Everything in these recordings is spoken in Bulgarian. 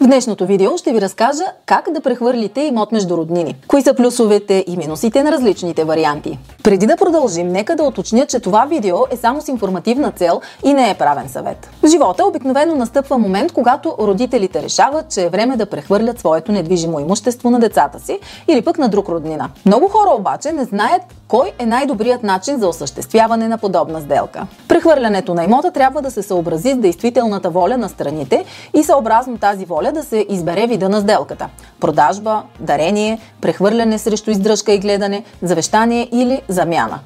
В днешното видео ще ви разкажа как да прехвърлите имот между роднини. Кои са плюсовете и минусите на различните варианти. Преди да продължим, нека да уточня, че това видео е само с информативна цел и не е правен съвет. В живота обикновено настъпва момент, когато родителите решават, че е време да прехвърлят своето недвижимо имущество на децата си или пък на друг роднина. Много хора обаче не знаят кой е най-добрият начин за осъществяване на подобна сделка. Прехвърлянето на имота трябва да се съобрази с действителната воля на страните и съобразно тази воля да се избере вида на сделката – продажба, дарение, прехвърляне срещу издръжка и гледане, завещание или замяна.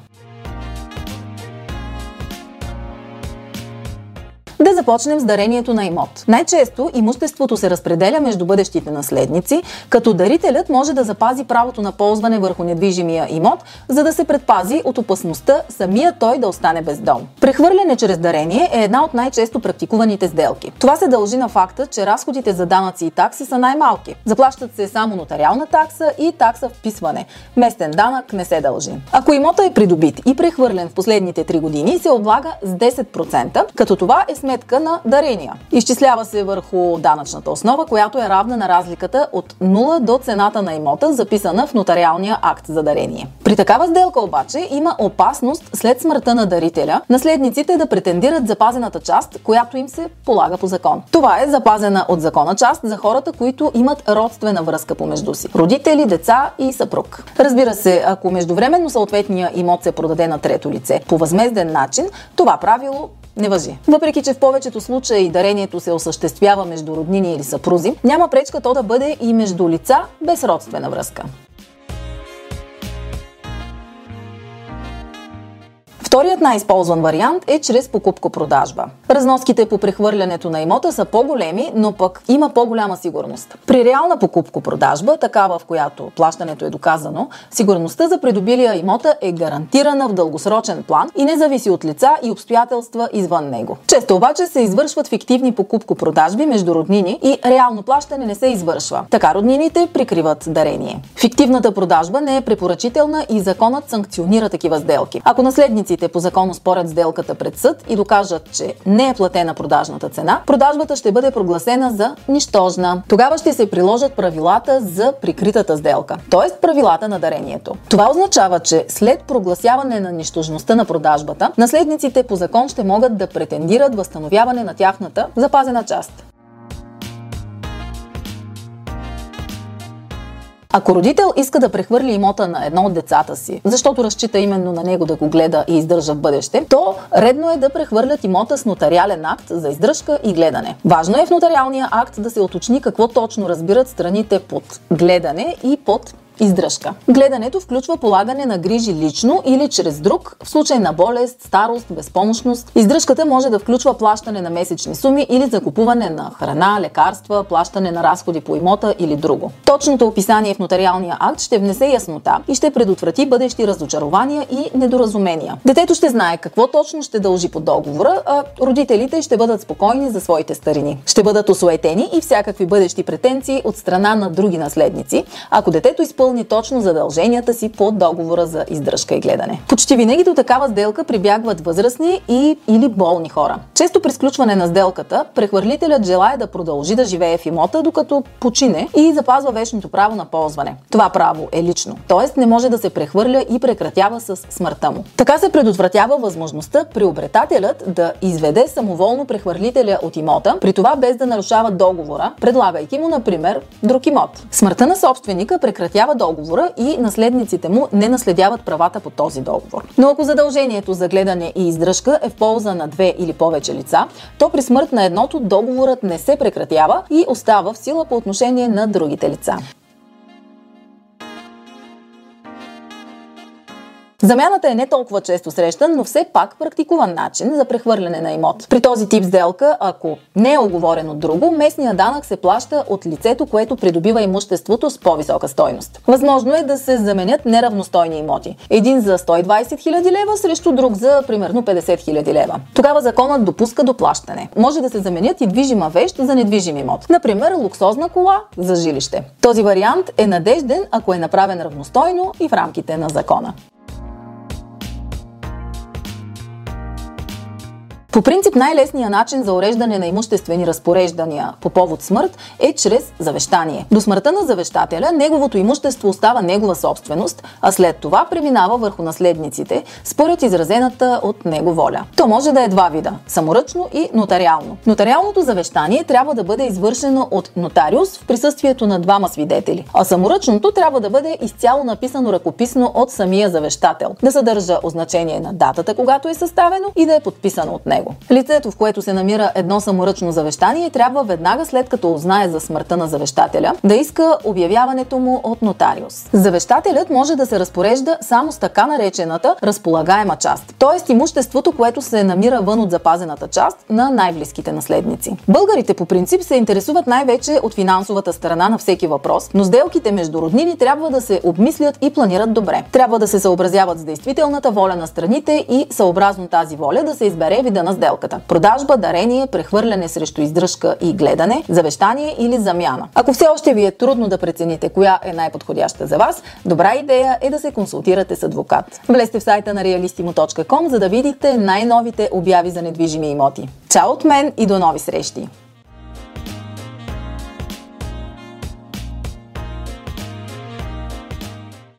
Да започнем с дарението на имот. Най-често имуществото се разпределя между бъдещите наследници, като дарителят може да запази правото на ползване върху недвижимия имот, за да се предпази от опасността самия той да остане без дом. Прехвърляне чрез дарение е една от най-често практикуваните сделки. Това се дължи на факта, че разходите за данъци и такси са най-малки. Заплащат се само нотариална такса и такса вписване. Местен данък не се дължи. Ако имота е придобит и прехвърлен в последните 3 години, се облага с 10%, като това е сметка сметка на дарения. Изчислява се върху данъчната основа, която е равна на разликата от 0 до цената на имота, записана в нотариалния акт за дарение. При такава сделка обаче има опасност след смъртта на дарителя наследниците да претендират запазената част, която им се полага по закон. Това е запазена от закона част за хората, които имат родствена връзка помежду си. Родители, деца и съпруг. Разбира се, ако междувременно съответния имот се продаде на трето лице по възмезден начин, това правило не въжи. Въпреки, че в повечето случаи дарението се осъществява между роднини или съпрузи, няма пречка то да бъде и между лица без родствена връзка. Вторият най-използван вариант е чрез покупко-продажба. Разноските по прехвърлянето на имота са по-големи, но пък има по-голяма сигурност. При реална покупко-продажба, такава в която плащането е доказано, сигурността за придобилия имота е гарантирана в дългосрочен план и не зависи от лица и обстоятелства извън него. Често обаче се извършват фиктивни покупко-продажби между роднини и реално плащане не се извършва. Така роднините прикриват дарение. Фиктивната продажба не е препоръчителна и законът санкционира такива сделки. Ако наследниците страните по закон спорят сделката пред съд и докажат, че не е платена продажната цена, продажбата ще бъде прогласена за нищожна. Тогава ще се приложат правилата за прикритата сделка, т.е. правилата на дарението. Това означава, че след прогласяване на нищожността на продажбата, наследниците по закон ще могат да претендират възстановяване на тяхната запазена част. Ако родител иска да прехвърли имота на едно от децата си, защото разчита именно на него да го гледа и издържа в бъдеще, то редно е да прехвърлят имота с нотариален акт за издръжка и гледане. Важно е в нотариалния акт да се уточни какво точно разбират страните под гледане и под Издръжка. Гледането включва полагане на грижи лично или чрез друг, в случай на болест, старост, безпомощност. Издръжката може да включва плащане на месечни суми или закупуване на храна, лекарства, плащане на разходи по имота или друго. Точното описание в нотариалния акт ще внесе яснота и ще предотврати бъдещи разочарования и недоразумения. Детето ще знае какво точно ще дължи по договора, а родителите ще бъдат спокойни за своите старини. Ще бъдат осуетени и всякакви бъдещи претенции от страна на други наследници, ако детето изпълни изпълни точно задълженията си по договора за издръжка и гледане. Почти винаги до такава сделка прибягват възрастни и или болни хора. Често при сключване на сделката, прехвърлителят желая да продължи да живее в имота, докато почине и запазва вечното право на ползване. Това право е лично, т.е. не може да се прехвърля и прекратява с смъртта му. Така се предотвратява възможността приобретателят да изведе самоволно прехвърлителя от имота, при това без да нарушава договора, предлагайки му, например, друг имот. Смъртта на собственика прекратява прекратява договора и наследниците му не наследяват правата по този договор. Но ако задължението за гледане и издръжка е в полза на две или повече лица, то при смърт на едното договорът не се прекратява и остава в сила по отношение на другите лица. Замяната е не толкова често срещан, но все пак практикуван начин за прехвърляне на имот. При този тип сделка, ако не е оговорено друго, местният данък се плаща от лицето, което придобива имуществото с по-висока стойност. Възможно е да се заменят неравностойни имоти. Един за 120 000 лева срещу друг за примерно 50 000 лева. Тогава законът допуска доплащане. Може да се заменят и движима вещ за недвижим имот. Например, луксозна кола за жилище. Този вариант е надежден, ако е направен равностойно и в рамките на закона. По принцип най-лесният начин за уреждане на имуществени разпореждания по повод смърт е чрез завещание. До смъртта на завещателя неговото имущество остава негова собственост, а след това преминава върху наследниците, според изразената от него воля. То може да е два вида – саморъчно и нотариално. Нотариалното завещание трябва да бъде извършено от нотариус в присъствието на двама свидетели, а саморъчното трябва да бъде изцяло написано ръкописно от самия завещател, да съдържа означение на датата, когато е съставено и да е подписано от него него. Лицето, в което се намира едно саморъчно завещание, трябва веднага след като узнае за смъртта на завещателя, да иска обявяването му от нотариус. Завещателят може да се разпорежда само с така наречената разполагаема част, т.е. имуществото, което се намира вън от запазената част на най-близките наследници. Българите по принцип се интересуват най-вече от финансовата страна на всеки въпрос, но сделките между роднини трябва да се обмислят и планират добре. Трябва да се съобразяват с действителната воля на страните и съобразно тази воля да се избере вида сделката. Продажба, дарение, прехвърляне срещу издръжка и гледане, завещание или замяна. Ако все още ви е трудно да прецените коя е най-подходяща за вас, добра идея е да се консултирате с адвокат. Влезте в сайта на realistimo.com, за да видите най-новите обяви за недвижими имоти. Чао от мен и до нови срещи!